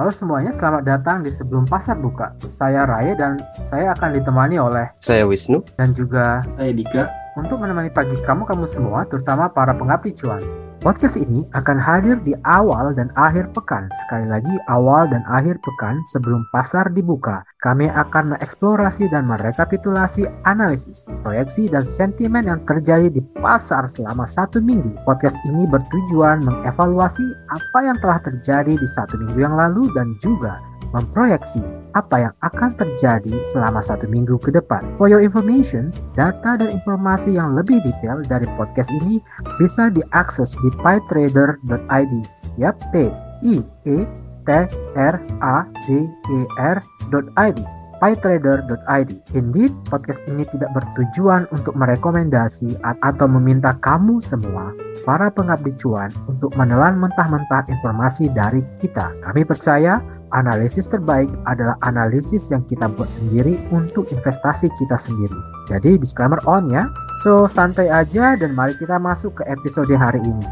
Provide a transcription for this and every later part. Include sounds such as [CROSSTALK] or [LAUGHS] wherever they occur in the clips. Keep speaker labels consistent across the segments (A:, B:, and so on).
A: Halo semuanya, selamat datang di Sebelum Pasar Buka. Saya Raya dan saya akan ditemani oleh
B: Saya Wisnu.
A: dan juga
C: Saya Dika.
A: untuk menemani pagi kamu-kamu semua, terutama para pengabdi cuan. Podcast ini akan hadir di awal dan akhir pekan. Sekali lagi, awal dan akhir pekan sebelum pasar dibuka. Kami akan mengeksplorasi dan merekapitulasi analisis, proyeksi, dan sentimen yang terjadi di pasar selama satu minggu. Podcast ini bertujuan mengevaluasi apa yang telah terjadi di satu minggu yang lalu dan juga memproyeksi apa yang akan terjadi selama satu minggu ke depan. For your information, data dan informasi yang lebih detail dari podcast ini bisa diakses di pytrader.id. Yap, P I E T R A D E R.id pytrader.id. Indeed, podcast ini tidak bertujuan untuk merekomendasi atau meminta kamu semua, para pengabdi cuan, untuk menelan mentah-mentah informasi dari kita. Kami percaya analisis terbaik adalah analisis yang kita buat sendiri untuk investasi kita sendiri. Jadi disclaimer on ya. So santai aja dan mari kita masuk ke episode hari ini.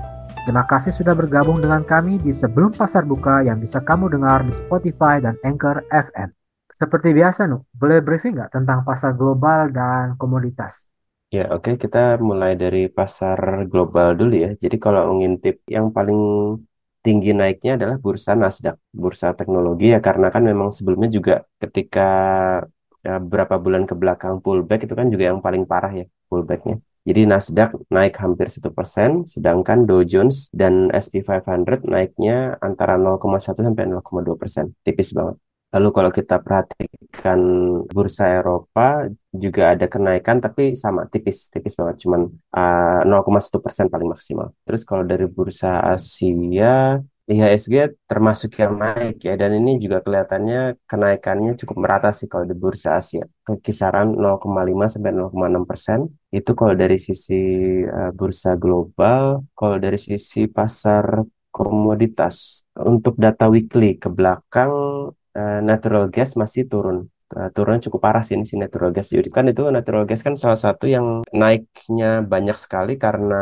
A: Terima kasih sudah bergabung dengan kami di Sebelum Pasar Buka yang bisa kamu dengar di Spotify dan Anchor FM. Seperti biasa, Nu, boleh briefing nggak tentang pasar global dan komoditas?
B: Ya, oke, kita mulai dari pasar global dulu ya. Jadi kalau ngintip yang paling tinggi naiknya adalah bursa Nasdaq, bursa teknologi ya karena kan memang sebelumnya juga ketika ya, beberapa bulan ke belakang pullback itu kan juga yang paling parah ya pullbacknya. Jadi Nasdaq naik hampir satu persen, sedangkan Dow Jones dan S&P 500 naiknya antara 0,1 sampai 0,2 persen, tipis banget. Lalu kalau kita perhatikan bursa Eropa juga ada kenaikan tapi sama tipis tipis banget cuman uh, 0,1 persen paling maksimal. Terus kalau dari bursa Asia IHSG termasuk yang naik ya dan ini juga kelihatannya kenaikannya cukup merata sih kalau di bursa Asia. Kisaran 0,5 sampai 0,6 persen. Itu kalau dari sisi uh, bursa global kalau dari sisi pasar komoditas. Untuk data weekly ke belakang uh, natural gas masih turun uh, turunnya cukup parah sih ini si natural gas. Jadi kan itu natural gas kan salah satu yang naiknya banyak sekali karena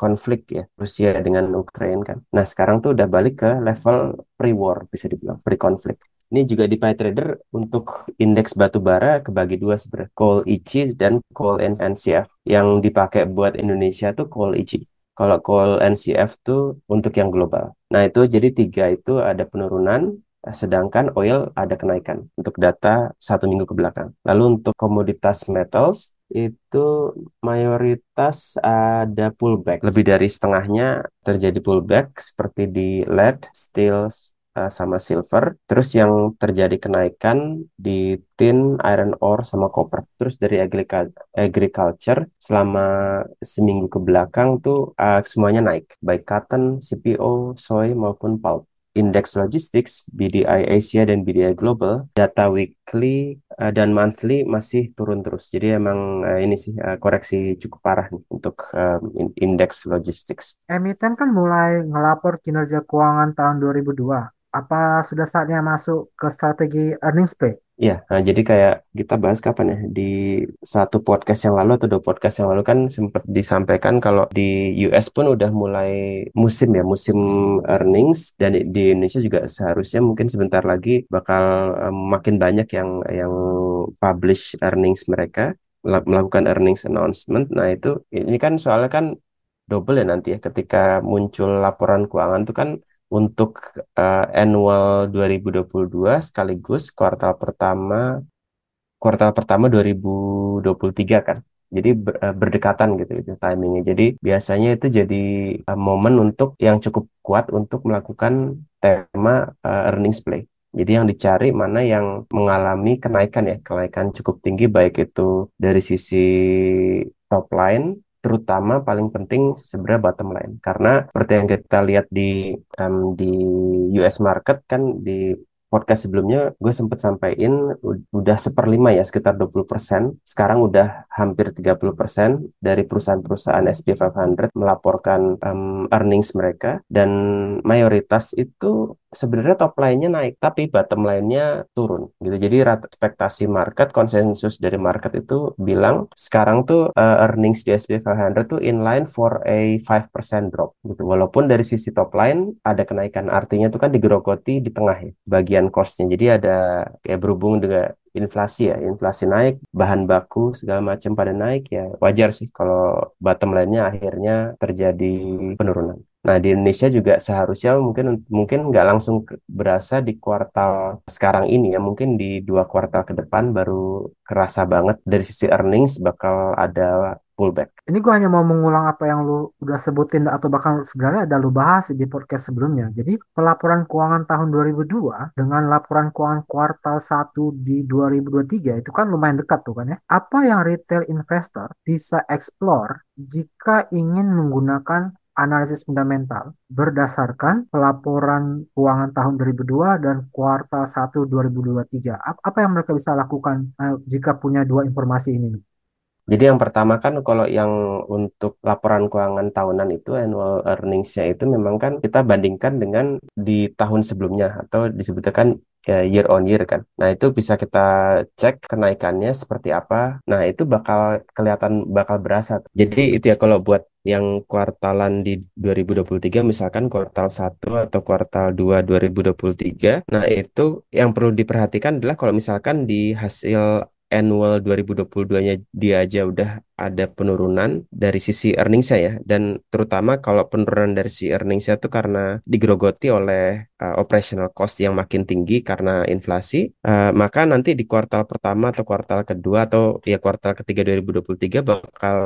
B: konflik ya Rusia dengan Ukraina kan. Nah sekarang tuh udah balik ke level pre-war bisa dibilang pre-konflik. Ini juga di PyTrader untuk indeks batu bara kebagi dua sebenarnya, coal EG dan coal NCF. Yang dipakai buat Indonesia tuh coal EG. Kalau coal NCF tuh untuk yang global. Nah itu jadi tiga itu ada penurunan, sedangkan oil ada kenaikan untuk data satu minggu ke belakang. Lalu untuk komoditas metals itu mayoritas ada pullback. Lebih dari setengahnya terjadi pullback seperti di lead, steel, uh, sama silver. Terus yang terjadi kenaikan di tin, iron ore, sama copper. Terus dari agriculture, agriculture selama seminggu ke belakang tuh uh, semuanya naik. Baik cotton, CPO, soy maupun pulp. Indeks Logistics, BDI Asia dan BDI Global, data weekly uh, dan monthly masih turun terus. Jadi emang uh, ini sih uh, koreksi cukup parah nih untuk uh, indeks logistics.
A: Emiten kan mulai ngelapor kinerja keuangan tahun 2002. Apa sudah saatnya masuk ke strategi earnings pay?
B: Iya, nah jadi kayak kita bahas kapan ya? Di satu podcast yang lalu atau dua podcast yang lalu kan sempat disampaikan kalau di US pun udah mulai musim ya musim earnings. Dan di Indonesia juga seharusnya mungkin sebentar lagi bakal um, makin banyak yang yang publish earnings mereka melakukan earnings announcement. Nah itu ini kan soalnya kan double ya nanti ya. Ketika muncul laporan keuangan itu kan untuk uh, annual 2022 sekaligus kuartal pertama kuartal pertama 2023 kan. Jadi ber, uh, berdekatan gitu itu timingnya. Jadi biasanya itu jadi uh, momen untuk yang cukup kuat untuk melakukan tema uh, earnings play. Jadi yang dicari mana yang mengalami kenaikan ya, kenaikan cukup tinggi baik itu dari sisi top line terutama paling penting sebenarnya bottom line. Karena seperti yang kita lihat di um, di US market kan di podcast sebelumnya gue sempat sampaikan udah seperlima ya sekitar 20%. Sekarang udah hampir 30% dari perusahaan-perusahaan SP 500 melaporkan um, earnings mereka dan mayoritas itu sebenarnya top line-nya naik tapi bottom line-nya turun gitu. Jadi rata ekspektasi market konsensus dari market itu bilang sekarang tuh uh, earnings di SP 500 tuh in line for a 5% drop gitu. Walaupun dari sisi top line ada kenaikan artinya tuh kan digerogoti di tengah ya bagian cost-nya. Jadi ada kayak berhubung dengan inflasi ya, inflasi naik, bahan baku segala macam pada naik ya wajar sih kalau bottom line-nya akhirnya terjadi penurunan. Nah, di Indonesia juga seharusnya mungkin mungkin nggak langsung berasa di kuartal sekarang ini ya, mungkin di dua kuartal ke depan baru kerasa banget dari sisi earnings bakal ada pullback.
A: Ini gue hanya mau mengulang apa yang lu udah sebutin atau bahkan sebenarnya ada lu bahas di podcast sebelumnya. Jadi pelaporan keuangan tahun 2002 dengan laporan keuangan kuartal 1 di 2023 itu kan lumayan dekat tuh kan ya. Apa yang retail investor bisa explore jika ingin menggunakan analisis fundamental berdasarkan pelaporan keuangan tahun 2002 dan kuartal 1 2023. Apa yang mereka bisa lakukan uh, jika punya dua informasi ini?
B: Jadi yang pertama kan kalau yang untuk laporan keuangan tahunan itu annual earnings-nya itu memang kan kita bandingkan dengan di tahun sebelumnya atau disebutkan ya, year on year kan. Nah, itu bisa kita cek kenaikannya seperti apa. Nah, itu bakal kelihatan bakal berasa. Jadi itu ya kalau buat yang kuartalan di 2023 misalkan kuartal 1 atau kuartal 2 2023. Nah, itu yang perlu diperhatikan adalah kalau misalkan di hasil annual 2022-nya dia aja udah ada penurunan dari sisi earning saya dan terutama kalau penurunan dari sisi earning saya itu karena digerogoti oleh uh, operational cost yang makin tinggi karena inflasi uh, maka nanti di kuartal pertama atau kuartal kedua atau ya kuartal ketiga 2023 bakal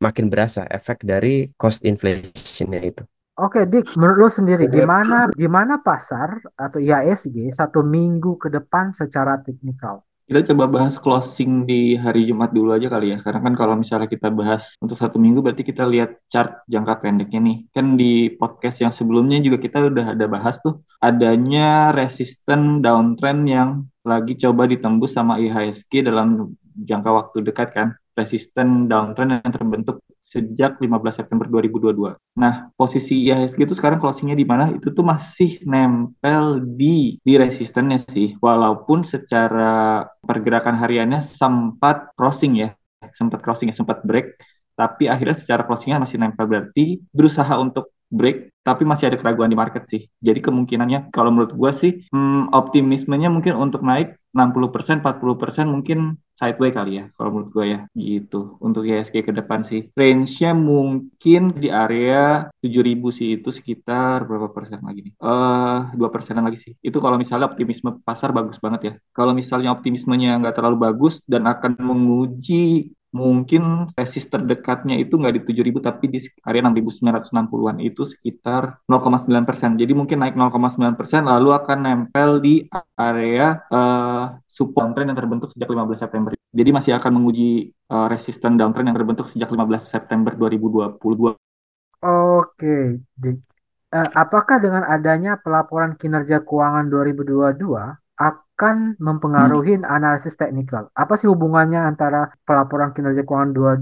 B: makin berasa efek dari cost inflationnya itu.
A: Oke, Dik, menurut lo sendiri gimana gimana pasar atau IHSG satu minggu ke depan secara teknikal?
C: Kita coba bahas closing di hari Jumat dulu aja kali ya. Karena kan kalau misalnya kita bahas untuk satu minggu berarti kita lihat chart jangka pendeknya nih. Kan di podcast yang sebelumnya juga kita udah ada bahas tuh adanya resisten downtrend yang lagi coba ditembus sama IHSG dalam jangka waktu dekat kan. Resisten downtrend yang terbentuk sejak 15 September 2022. Nah, posisi IHSG itu sekarang closingnya di mana? Itu tuh masih nempel di di resistennya sih, walaupun secara pergerakan hariannya sempat crossing ya, sempat crossing ya, sempat break, tapi akhirnya secara closingnya masih nempel berarti berusaha untuk break tapi masih ada keraguan di market sih. Jadi kemungkinannya kalau menurut gue sih hmm, optimismenya mungkin untuk naik 60%, 40% mungkin sideway kali ya kalau menurut gue ya gitu untuk ISG ke depan sih. Range-nya mungkin di area 7000 sih itu sekitar berapa persen lagi nih? Eh 2 persenan lagi sih. Itu kalau misalnya optimisme pasar bagus banget ya. Kalau misalnya optimismenya nggak terlalu bagus dan akan menguji mungkin resist terdekatnya itu nggak di 7000 tapi di area 6960-an itu sekitar 0,9 persen. Jadi mungkin naik 0,9 persen lalu akan nempel di area uh, support downtrend yang terbentuk sejak 15 September. Jadi masih akan menguji uh, resisten downtrend yang terbentuk sejak 15 September 2022.
A: Oke, Uh, apakah dengan adanya pelaporan kinerja keuangan 2022 akan mempengaruhi hmm. analisis teknikal. Apa sih hubungannya antara pelaporan kinerja keuangan dua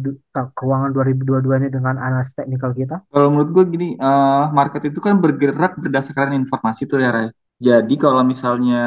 A: keuangan 2022 ini dengan analisis teknikal kita?
C: Kalau menurut gue gini, uh, market itu kan bergerak berdasarkan informasi tuh ya, Ray. Jadi kalau misalnya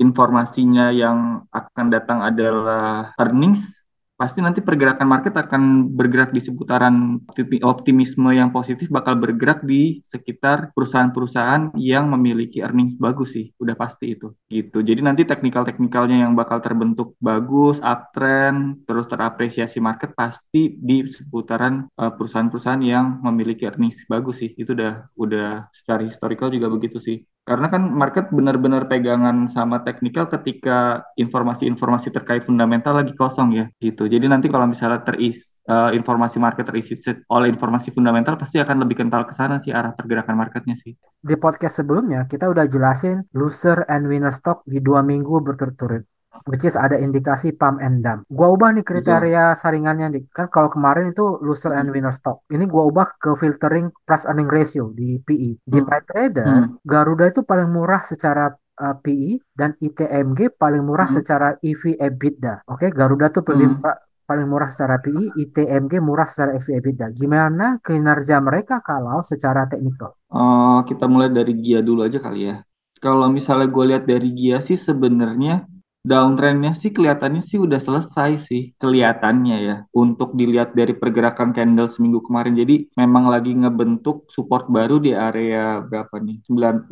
C: informasinya yang akan datang adalah earnings, pasti nanti pergerakan market akan bergerak di seputaran optimisme yang positif bakal bergerak di sekitar perusahaan-perusahaan yang memiliki earnings bagus sih udah pasti itu gitu. Jadi nanti teknikal-teknikalnya yang bakal terbentuk bagus uptrend terus terapresiasi market pasti di seputaran uh, perusahaan-perusahaan yang memiliki earnings bagus sih. Itu udah udah secara historical juga begitu sih karena kan market benar-benar pegangan sama teknikal ketika informasi-informasi terkait fundamental lagi kosong ya gitu. Jadi nanti kalau misalnya terisi uh, informasi market terisi oleh informasi fundamental pasti akan lebih kental ke sana sih arah pergerakan marketnya sih.
A: Di podcast sebelumnya kita udah jelasin loser and winner stock di dua minggu berturut-turut which is ada indikasi pump and dump. Gua ubah nih kriteria Betul. saringannya nih. Kan kalau kemarin itu loser and winner stock. Ini gua ubah ke filtering price earning ratio di PE. Di hmm. Trader, hmm. Garuda itu paling murah secara uh, PI dan ITMG paling murah
C: Hmm.
A: secara EV EBITDA. Oke, Garuda tuh paling
C: Hmm.
A: paling murah secara PI, ITMG murah secara EV EBITDA. Gimana kinerja mereka kalau secara teknikal?
C: Eh, kita mulai dari Gia dulu aja kali ya. Kalau misalnya gue lihat dari Gia sih sebenarnya downtrendnya sih kelihatannya sih udah selesai sih kelihatannya ya. Untuk dilihat dari pergerakan candle seminggu kemarin. Jadi memang lagi ngebentuk support baru di area berapa nih? 90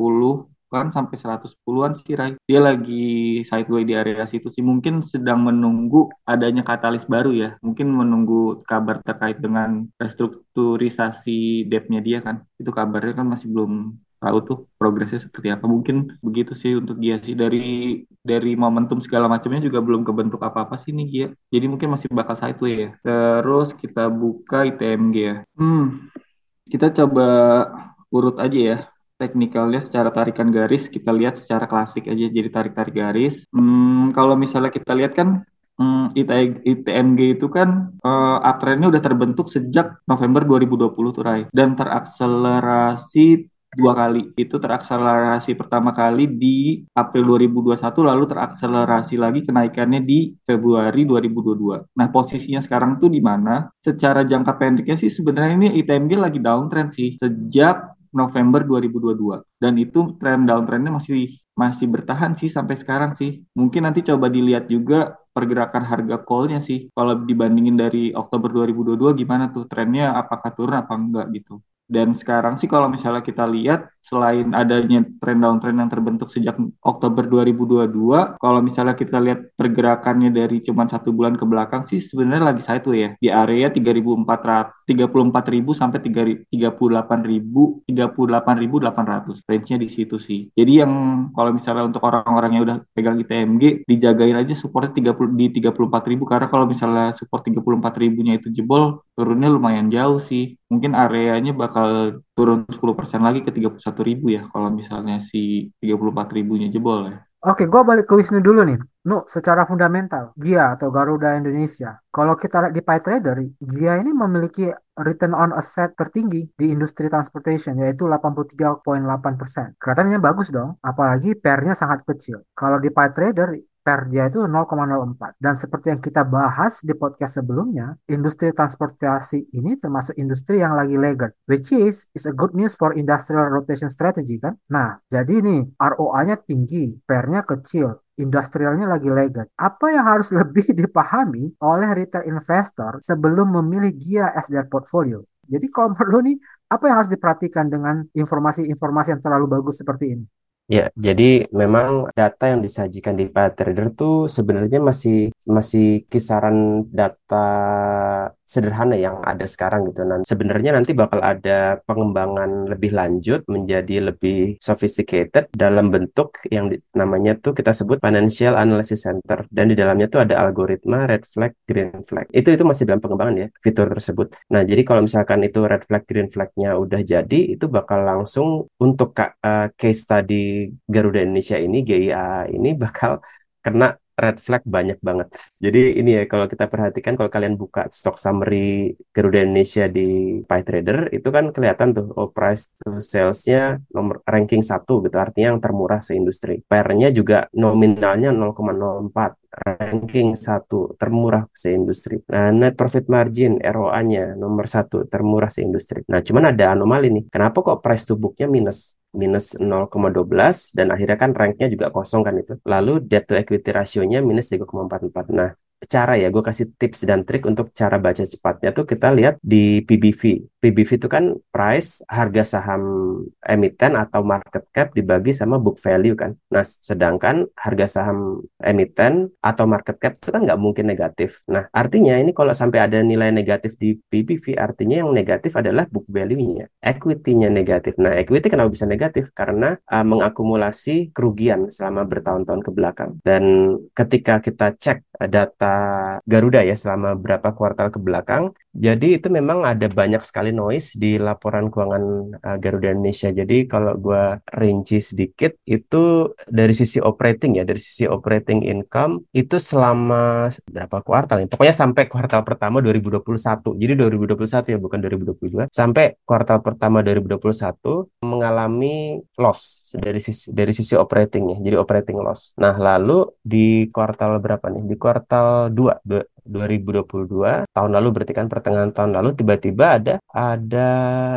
C: kan sampai 110-an sih Rai. Dia lagi sideways di area situ sih. Mungkin sedang menunggu adanya katalis baru ya. Mungkin menunggu kabar terkait dengan restrukturisasi debt-nya dia kan. Itu kabarnya kan masih belum tahu tuh progresnya seperti apa. Mungkin begitu sih untuk dia sih dari dari momentum segala macamnya juga belum kebentuk apa-apa sih nih dia. Jadi mungkin masih bakal sideways ya. Terus kita buka ITMG ya. Hmm, kita coba urut aja ya teknikalnya secara tarikan garis kita lihat secara klasik aja jadi tarik-tarik garis. Hmm, kalau misalnya kita lihat kan hmm, ITMG itu kan uh, uptrendnya udah terbentuk sejak November 2020 tuh Rai dan terakselerasi dua kali. Itu terakselerasi pertama kali di April 2021 lalu terakselerasi lagi kenaikannya di Februari 2022. Nah, posisinya sekarang tuh di mana? Secara jangka pendeknya sih sebenarnya ini ITMG lagi downtrend sih sejak November 2022 dan itu tren downtrendnya masih masih bertahan sih sampai sekarang sih. Mungkin nanti coba dilihat juga pergerakan harga call-nya sih. Kalau dibandingin dari Oktober 2022 gimana tuh trennya apakah turun apa enggak gitu. Dan sekarang sih kalau misalnya kita lihat selain adanya tren downtrend yang terbentuk sejak Oktober 2022, kalau misalnya kita lihat pergerakannya dari cuma satu bulan ke belakang sih sebenarnya lagi sideways ya di area 3.400 34.000 sampai 38.000 38.800 range-nya di situ sih. Jadi yang kalau misalnya untuk orang-orang yang udah pegang ITMG dijagain aja supportnya 30 di 34.000 karena kalau misalnya support 34.000-nya itu jebol turunnya lumayan jauh sih. Mungkin areanya bakal turun 10% lagi ke 31.000 ya kalau misalnya si 34.000-nya jebol ya.
A: Oke, gue balik ke Wisnu dulu nih. Nu, secara fundamental, GIA atau Garuda Indonesia. Kalau kita lihat di PyTrader, GIA ini memiliki return on asset tertinggi di industri transportation, yaitu 83,8%. Kelihatannya bagus dong, apalagi pair-nya sangat kecil. Kalau di PyTrader, per dia itu 0,04. Dan seperti yang kita bahas di podcast sebelumnya, industri transportasi ini termasuk industri yang lagi laggard, which is is a good news for industrial rotation strategy kan. Nah, jadi nih ROA-nya tinggi, per-nya kecil, industrialnya lagi laggard. Apa yang harus [LAUGHS] lebih dipahami oleh retail investor sebelum memilih GIA as their portfolio? Jadi kalau [LAUGHS] perlu nih, apa yang harus diperhatikan dengan informasi-informasi yang terlalu bagus seperti ini?
B: Ya, jadi memang data yang disajikan di PayTrader tuh sebenarnya masih masih kisaran data sederhana yang ada sekarang gitu. Dan sebenarnya nanti bakal ada pengembangan lebih lanjut menjadi lebih sophisticated dalam bentuk yang namanya tuh kita sebut Financial Analysis Center dan di dalamnya tuh ada algoritma red flag, green flag. Itu itu masih dalam pengembangan ya fitur tersebut. Nah, jadi kalau misalkan itu red flag, green flagnya udah jadi, itu bakal langsung untuk uh, case study Garuda Indonesia ini GIA ini bakal kena red flag banyak banget. Jadi ini ya kalau kita perhatikan kalau kalian buka stock summary Garuda Indonesia di PyTrader itu kan kelihatan tuh oh price to sales-nya nomor ranking satu gitu artinya yang termurah seindustri. Pair-nya juga nominalnya 0,04 ranking satu termurah seindustri. Nah, net profit margin ROA-nya nomor satu termurah seindustri. Nah, cuman ada anomali nih. Kenapa kok price to book-nya minus? minus 0,12 dan akhirnya kan ranknya juga kosong kan itu. Lalu debt to equity ratio-nya minus 3,44. Nah, cara ya, gue kasih tips dan trik untuk cara baca cepatnya tuh kita lihat di PBV. PBV itu kan price, harga saham emiten atau market cap dibagi sama book value kan. Nah, sedangkan harga saham emiten atau market cap itu kan nggak mungkin negatif. Nah, artinya ini kalau sampai ada nilai negatif di PBV, artinya yang negatif adalah book value-nya. Equity-nya negatif. Nah, equity kenapa bisa negatif? Karena uh, mengakumulasi kerugian selama bertahun-tahun ke belakang. Dan ketika kita cek data Garuda ya selama berapa kuartal ke belakang. Jadi itu memang ada banyak sekali noise di laporan keuangan uh, Garuda Indonesia. Jadi kalau gue rinci sedikit itu dari sisi operating ya, dari sisi operating income itu selama berapa kuartal ya? Pokoknya sampai kuartal pertama 2021. Jadi 2021 ya bukan 2022. Sampai kuartal pertama 2021 mengalami loss dari sisi dari sisi operating ya. Jadi operating loss. Nah, lalu di kuartal berapa nih? Di kuartal 2, 2022 tahun lalu berarti kan pertengahan tahun lalu tiba-tiba ada ada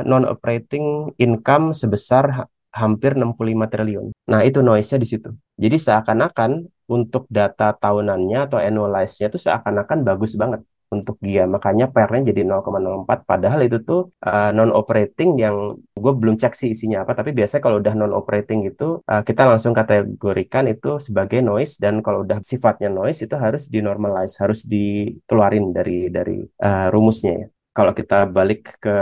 B: non operating income sebesar hampir 65 triliun. Nah, itu noise-nya di situ. Jadi seakan-akan untuk data tahunannya atau annualize-nya itu seakan-akan bagus banget untuk dia. Makanya PR-nya jadi 0,04 padahal itu tuh uh, eh, non operating yang gue belum cek sih isinya apa tapi biasanya kalau udah non operating itu uh, kita langsung kategorikan itu sebagai noise dan kalau udah sifatnya noise itu harus dinormalize, harus dikeluarin dari dari uh, rumusnya ya. Kalau kita balik ke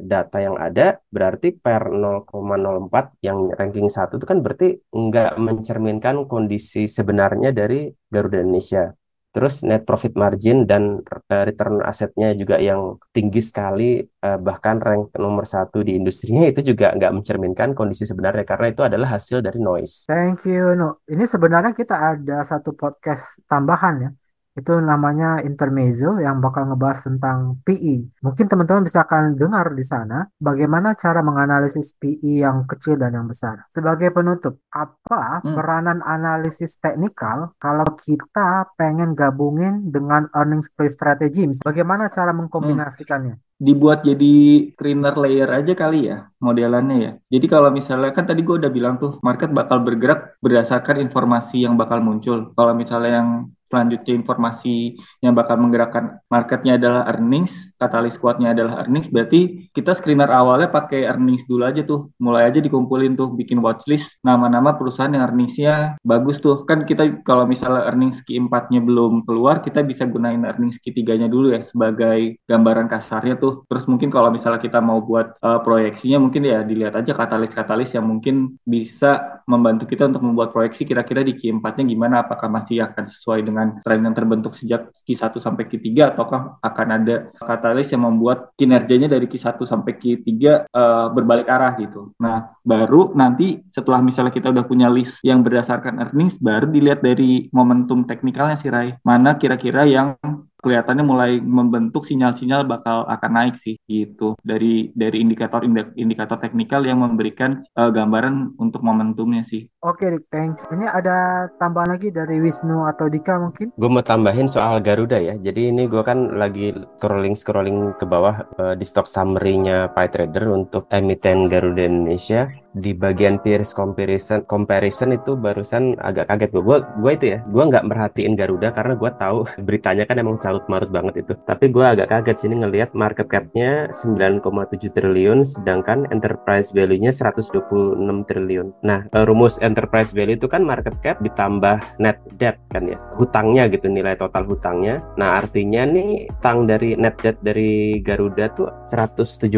B: data yang ada, berarti per 0,04 yang ranking 1 itu kan berarti nggak mencerminkan kondisi sebenarnya dari Garuda Indonesia. Terus net profit margin dan uh, return asetnya juga yang tinggi sekali, uh, bahkan rank nomor satu di industrinya itu juga nggak mencerminkan kondisi sebenarnya karena itu adalah hasil dari noise.
A: Thank you, No. Ini sebenarnya kita ada satu podcast tambahan ya itu namanya intermezzo yang bakal ngebahas tentang PI. Mungkin teman-teman bisa akan dengar di sana bagaimana cara menganalisis PI yang kecil dan yang besar. Sebagai penutup, apa hmm. peranan analisis teknikal kalau kita pengen gabungin dengan earnings per strategy? Bagaimana cara mengkombinasikannya? Hmm
C: dibuat jadi screener layer aja kali ya modelannya ya. Jadi kalau misalnya kan tadi gue udah bilang tuh market bakal bergerak berdasarkan informasi yang bakal muncul. Kalau misalnya yang selanjutnya informasi yang bakal menggerakkan marketnya adalah earnings, katalis kuatnya adalah earnings, berarti kita screener awalnya pakai earnings dulu aja tuh, mulai aja dikumpulin tuh, bikin watchlist nama-nama perusahaan yang earningsnya bagus tuh, kan kita kalau misalnya earnings Q4-nya belum keluar, kita bisa gunain earnings Q3-nya dulu ya sebagai gambaran kasarnya tuh, terus mungkin kalau misalnya kita mau buat uh, proyeksinya mungkin ya dilihat aja katalis-katalis yang mungkin bisa membantu kita untuk membuat proyeksi kira-kira di Q4-nya gimana, apakah masih akan sesuai dengan tren yang terbentuk sejak Q1 sampai Q3 ataukah akan ada katalis yang membuat kinerjanya dari Q1 sampai Q3 uh, eh, berbalik arah gitu. Nah, baru nanti setelah misalnya kita udah punya list yang berdasarkan earnings baru dilihat dari momentum teknikalnya sih Rai. Mana kira-kira yang kelihatannya mulai membentuk sinyal-sinyal bakal akan naik sih gitu dari dari indikator indikator teknikal yang memberikan uh, gambaran untuk momentumnya sih.
A: Oke, okay, thank you. Ini ada tambahan lagi dari Wisnu atau Dika mungkin?
B: Gue mau tambahin soal Garuda ya. Jadi ini gue kan lagi scrolling scrolling ke bawah uh, di stock summary-nya PyTrader untuk emiten Garuda Indonesia di bagian peers comparison comparison itu barusan agak kaget gue gue itu ya gue nggak merhatiin Garuda karena gue tahu [LAUGHS] beritanya kan emang carut marut banget itu. Tapi gue agak kaget sini ngelihat market capnya 9,7 triliun sedangkan enterprise value-nya 126 triliun. Nah eh, rumus enterprise value itu kan market cap ditambah net debt kan ya hutangnya gitu nilai total hutangnya. Nah artinya nih tang dari net debt dari Garuda tuh 117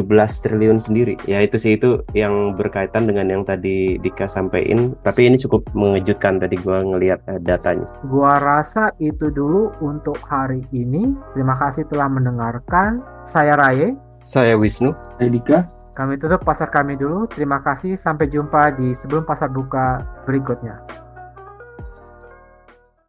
B: triliun sendiri. Ya itu sih itu yang berkaitan dengan yang tadi Dika sampaikan, tapi ini cukup mengejutkan tadi gue ngelihat uh, datanya.
A: Gua rasa itu dulu untuk hari ini. Terima kasih telah mendengarkan. Saya Raye.
B: Saya Wisnu.
C: Saya Dika.
A: Kami tutup pasar kami dulu. Terima kasih. Sampai jumpa di sebelum pasar buka berikutnya.